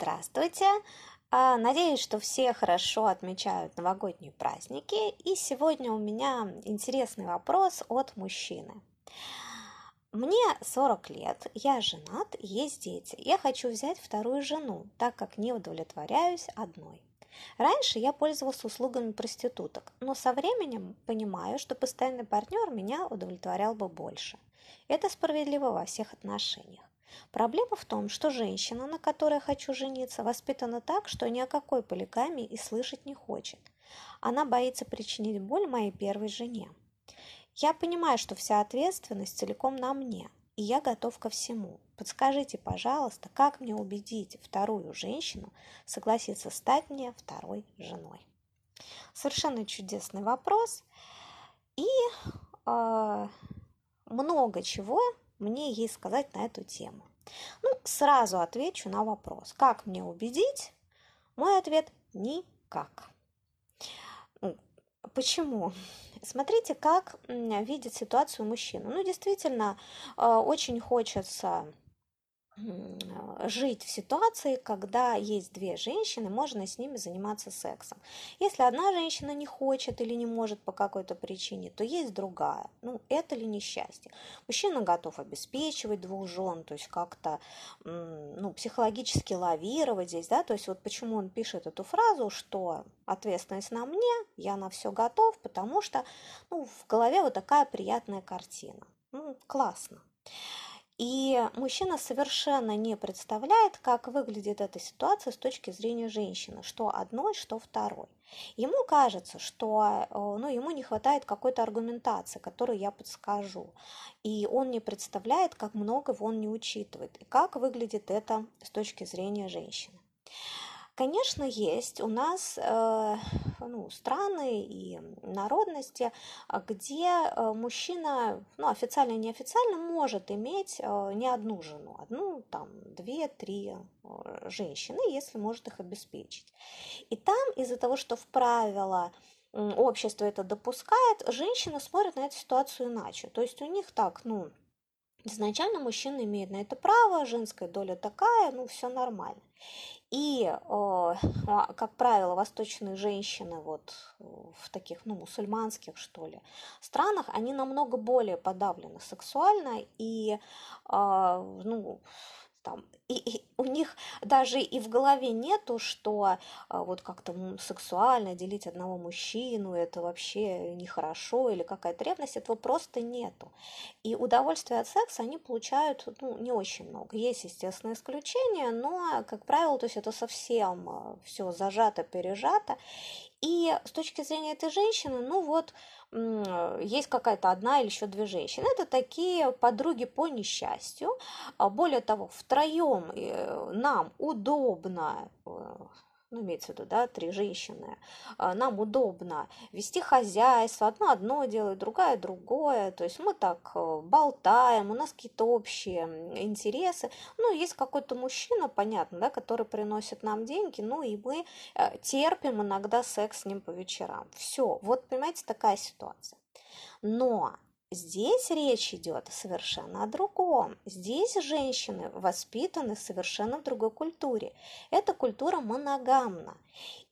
Здравствуйте! А, Надеюсь, что все хорошо отмечают новогодние праздники. И сегодня у меня интересный вопрос от мужчины. Мне 40 лет, я женат, есть дети. Я хочу взять вторую жену, так как не удовлетворяюсь одной. Раньше я пользовался услугами проституток, но со временем понимаю, что постоянный партнер меня удовлетворял бы больше. Это справедливо во всех отношениях. Проблема в том, что женщина, на которой хочу жениться, воспитана так, что ни о какой полигамии и слышать не хочет. Она боится причинить боль моей первой жене. Я понимаю, что вся ответственность целиком на мне, и я готов ко всему. Подскажите, пожалуйста, как мне убедить вторую женщину согласиться стать мне второй женой? Совершенно чудесный вопрос. И э, много чего мне ей сказать на эту тему? Ну, сразу отвечу на вопрос. Как мне убедить? Мой ответ – никак. Почему? Смотрите, как видит ситуацию мужчина. Ну, действительно, э, очень хочется жить в ситуации, когда есть две женщины, можно с ними заниматься сексом. Если одна женщина не хочет или не может по какой-то причине, то есть другая. Ну, это ли несчастье? Мужчина готов обеспечивать двух жен, то есть как-то ну, психологически лавировать здесь, да, то есть вот почему он пишет эту фразу, что ответственность на мне, я на все готов, потому что ну, в голове вот такая приятная картина. Ну, классно. И мужчина совершенно не представляет, как выглядит эта ситуация с точки зрения женщины, что одной, что второй. Ему кажется, что э, ну, ему не хватает какой-то аргументации, которую я подскажу. И он не представляет, как много он не учитывает, и как выглядит это с точки зрения женщины. Конечно, есть у нас э, ну, страны и народности, а, где э, мужчина, ну, официально и неофициально, может иметь э, не одну жену, одну, там, две, три женщины, если может их обеспечить. И там из-за того, что в правило общество это допускает, женщины смотрят на эту ситуацию иначе. То есть у них так, ну, изначально мужчина имеет на это право, женская доля такая, ну, все нормально. И, а, как правило, восточные женщины вот в таких, ну, мусульманских, что ли, странах, они намного более подавлены сексуально и, а, ну, там, и, и у них даже и в голове нету, что а, вот как-то сексуально делить одного мужчину, это вообще нехорошо или какая-то ревность, этого просто нету. И удовольствие от секса они получают ну, не очень много. Есть, естественно, исключения, но, как правило, то есть это совсем а, все зажато, пережато. И с точки зрения этой женщины, ну вот, есть какая-то одна или еще две женщины. Это такие подруги по несчастью. А более того, втроем э, нам удобно э, ну, имеется в виду, да, три женщины, а, нам удобно вести хозяйство, одна одно делает, другая другое, то есть мы так э, болтаем, у нас какие-то общие интересы, ну, есть какой-то мужчина, понятно, да, который приносит нам деньги, ну, и мы э, терпим иногда секс с ним по вечерам. Все, вот, понимаете, такая ситуация. Но Здесь речь идет совершенно о другом. Здесь женщины воспитаны совершенно в другой культуре. Эта культура моногамна.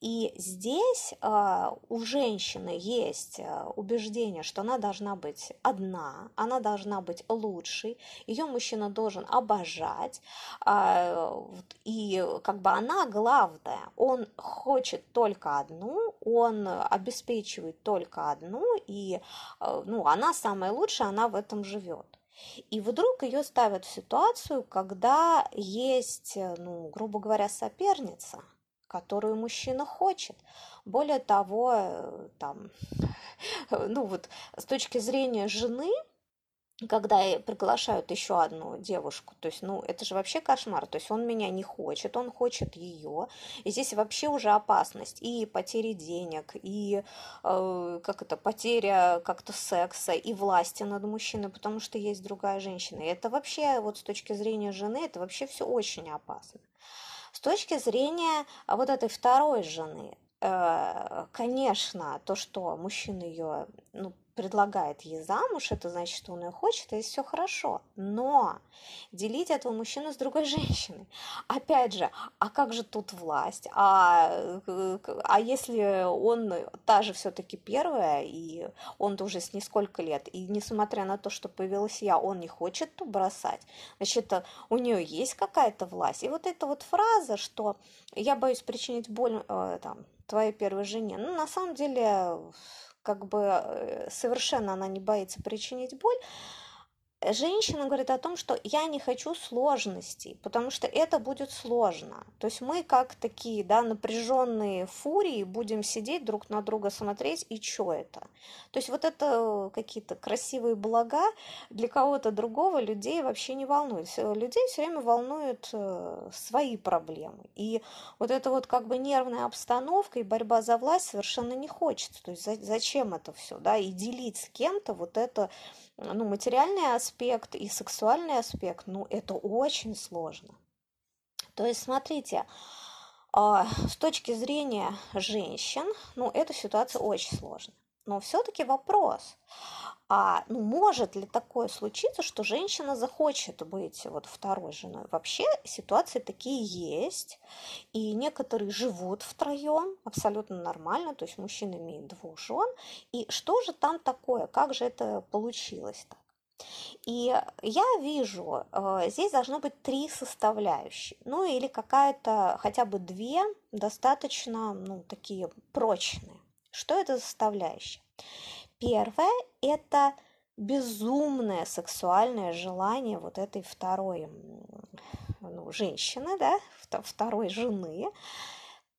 И здесь э, у женщины есть э, убеждение, что она должна быть одна, она должна быть лучшей, ее мужчина должен обожать, э, и как бы она главная. Он хочет только одну, он обеспечивает только одну, и э, ну, она самая лучшая, она в этом живет. И вдруг ее ставят в ситуацию, когда есть, ну, грубо говоря, соперница – которую мужчина хочет. Более того, э, там, ну вот с точки зрения жены, когда приглашают еще одну девушку, то есть, ну, это же вообще кошмар, то есть он меня не хочет, он хочет ее, и здесь вообще уже опасность и потери денег, и э, как это, потеря как-то секса и власти над мужчиной, потому что есть другая женщина, и это вообще, вот с точки зрения жены, это вообще все очень опасно. С точки зрения а, вот этой второй жены, э, конечно, то, что мужчина ее ну, предлагает ей замуж, это значит, что он ее хочет, и все хорошо. Но делить этого мужчину с другой женщиной. Опять же, а как же тут власть? А, а если он та же все-таки первая, и он уже с несколько лет, и несмотря на то, что появилась я, он не хочет ту бросать, значит, у нее есть какая-то власть. И вот эта вот фраза, что я боюсь причинить боль э, там, твоей первой жене, ну, на самом деле как бы э, совершенно она не боится причинить боль, женщина говорит о том, что я не хочу сложностей, потому что это будет сложно. То есть мы как такие, да, напряженные фурии будем сидеть друг на друга смотреть, и что это? То есть вот это какие-то красивые блага для кого-то другого людей вообще не волнуют. Людей все время волнуют э, свои проблемы. И вот эта вот как бы нервная обстановка и борьба за власть совершенно не хочется. То есть зачем это все, да, и делить с кем-то вот это ну, материальный аспект и сексуальный аспект, ну, это очень сложно. То есть, смотрите, а, с точки зрения женщин, ну, эта ситуация очень сложная. Но все-таки вопрос, а ну, может ли такое случиться, что женщина захочет быть вот второй женой? Вообще ситуации такие есть, и некоторые живут втроем, абсолютно нормально, то есть мужчина имеет двух жен. И что же там такое? Как же это получилось так? И я вижу, э, здесь должно быть три составляющие, ну или какая-то, хотя бы две, достаточно, ну, такие прочные. Что это за составляющие? Первое – это безумное сексуальное желание вот этой второй ну, женщины, да, второй жены,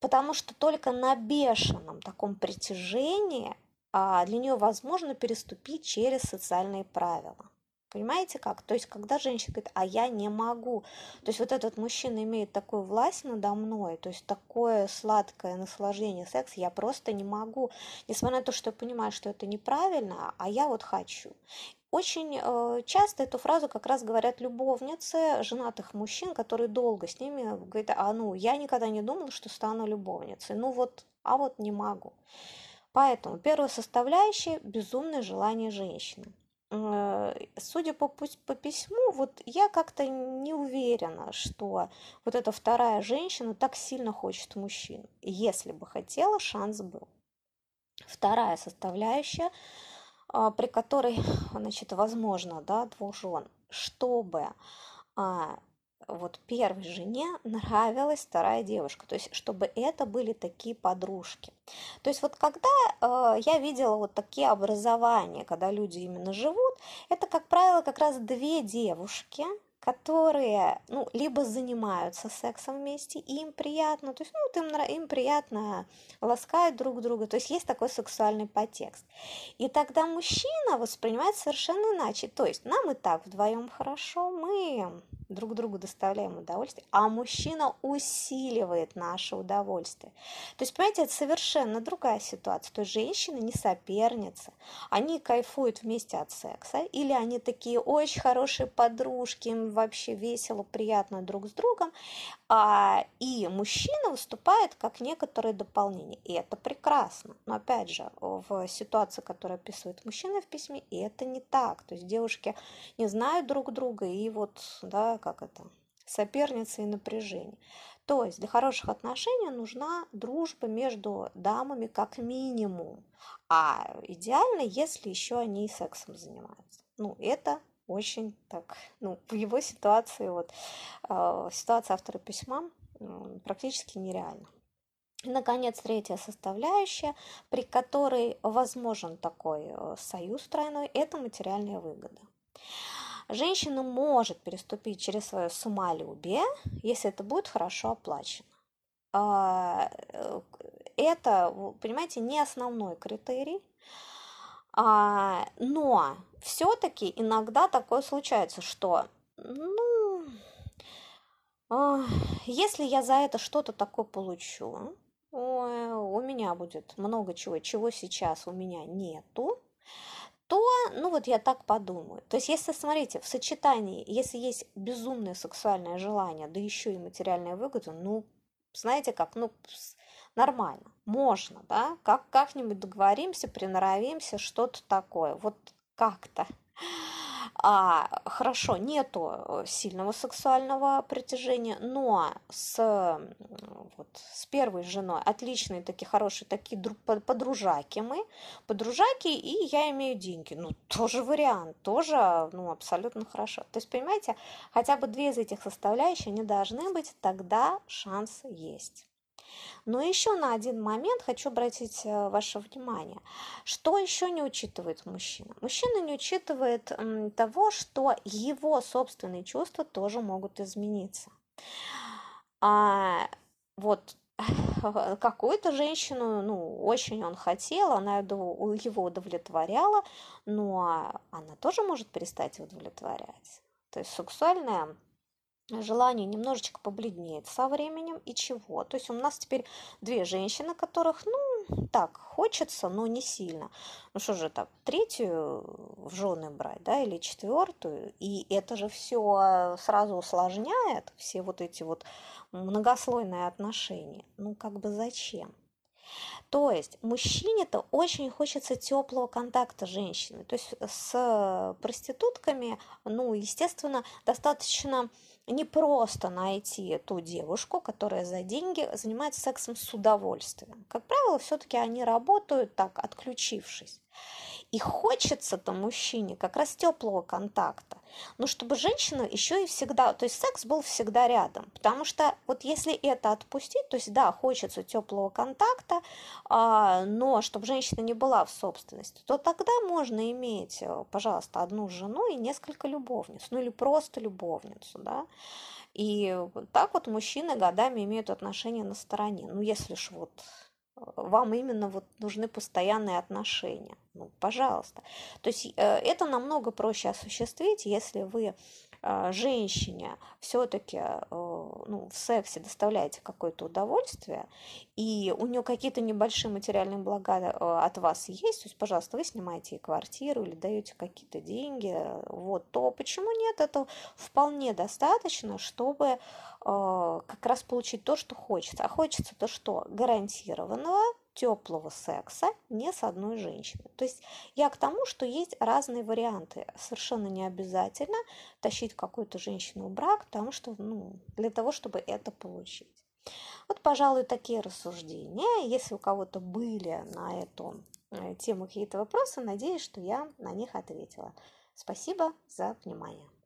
потому что только на бешеном таком притяжении а, для нее возможно переступить через социальные правила. Понимаете как? То есть, когда женщина говорит, а я не могу, то есть вот этот мужчина имеет такую власть надо мной, то есть такое сладкое наслаждение секс, я просто не могу, несмотря на то, что я понимаю, что это неправильно, а я вот хочу. Очень э, часто эту фразу как раз говорят любовницы женатых мужчин, которые долго с ними говорят, а ну, я никогда не думала, что стану любовницей, ну вот, а вот не могу. Поэтому первая составляющая – безумное желание женщины. Э, судя по, по письму, вот я как-то не уверена, что вот эта вторая женщина так сильно хочет мужчин. Если бы хотела, шанс был. Вторая составляющая, а, при которой, значит, возможно, да, двух жен, чтобы а, вот первой жене нравилась вторая девушка, то есть чтобы это были такие подружки. То есть вот когда э, я видела вот такие образования, когда люди именно живут, это, как правило, как раз две девушки, которые, ну, либо занимаются сексом вместе, и им приятно, то есть, ну, им, им приятно ласкать друг друга, то есть есть такой сексуальный подтекст. И тогда мужчина воспринимает совершенно иначе, то есть нам и так вдвоем хорошо, мы друг другу доставляем удовольствие, а мужчина усиливает наше удовольствие. То есть, понимаете, это совершенно другая ситуация. То есть женщины не соперницы, они кайфуют вместе от секса, или они такие очень хорошие подружки, им вообще весело, приятно друг с другом, а, и мужчина выступает как некоторое дополнение, и это прекрасно. Но опять же, в ситуации, которую описывает мужчина в письме, это не так. То есть девушки не знают друг друга, и вот, да, как это, соперница и напряжение. То есть для хороших отношений нужна дружба между дамами как минимум. А идеально, если еще они и сексом занимаются. Ну, это очень так, ну, в его ситуации, вот, э, ситуация автора письма э, практически нереально. И, наконец, третья составляющая, при которой возможен такой э, союз тройной, это материальная выгода. Женщина может переступить через свое самолюбие, если это будет хорошо оплачено. А, э, это, понимаете, не основной критерий, а, но все-таки иногда такое случается, что, ну, если я за это что-то такое получу, у меня будет много чего, чего сейчас у меня нету, то, ну вот я так подумаю. То есть, если, смотрите, в сочетании, если есть безумное сексуальное желание, да еще и материальная выгода, ну, знаете как, ну, нормально, можно, да, как, как-нибудь договоримся, приноровимся, что-то такое, вот как-то. А, хорошо, нету сильного сексуального притяжения, но с, вот, с первой женой отличные такие хорошие, такие друг, подружаки мы, подружаки, и я имею деньги. Ну, тоже вариант, тоже, ну, абсолютно хорошо. То есть, понимаете, хотя бы две из этих составляющих не должны быть, тогда шанс есть. Но еще на один момент хочу обратить э, ваше внимание. Что еще не учитывает мужчина? Мужчина не учитывает того, что его собственные чувства тоже могут измениться. А, вот какую-то женщину, ну, очень он хотел, она его удовлетворяла, но она тоже может перестать удовлетворять. То есть сексуальная желание немножечко побледнеет со временем и чего. То есть у нас теперь две женщины, которых, ну, так, хочется, но не сильно. Ну что же так, третью в жены брать, да, или четвертую, и это же все сразу усложняет, все вот эти вот многослойные отношения. Ну, как бы зачем? То есть мужчине-то очень хочется теплого контакта с женщиной. То есть с проститутками, ну, естественно, достаточно не просто найти ту девушку, которая за деньги занимается сексом с удовольствием. Как правило, все-таки они работают так, отключившись. И хочется-то мужчине как раз теплого контакта. Но чтобы женщина еще и всегда, то есть секс был всегда рядом. Потому что вот если это отпустить, то есть да, хочется теплого контакта, а, но чтобы женщина не была в собственности, то тогда можно иметь, э, пожалуйста, одну жену и несколько любовниц, ну или просто любовницу, да. И так вот мужчины годами имеют отношения на стороне. Ну, если ж вот вам именно вот нужны постоянные отношения. Ну, пожалуйста. То есть э, это намного проще осуществить, если вы женщине все-таки э, ну, в сексе доставляете какое-то удовольствие, и у нее какие-то небольшие материальные блага от вас есть, то есть, пожалуйста, вы снимаете ей квартиру или даете какие-то деньги, вот, то почему нет? Это вполне достаточно, чтобы как раз получить то, что хочется. А хочется то, что гарантированного теплого секса не с одной женщиной. То есть я к тому, что есть разные варианты. Совершенно не обязательно тащить какую-то женщину в брак, потому что, ну, для того, чтобы это получить. Вот, пожалуй, такие рассуждения. Если у кого-то были на эту э, тему какие-то вопросы, надеюсь, что я на них ответила. Спасибо за внимание.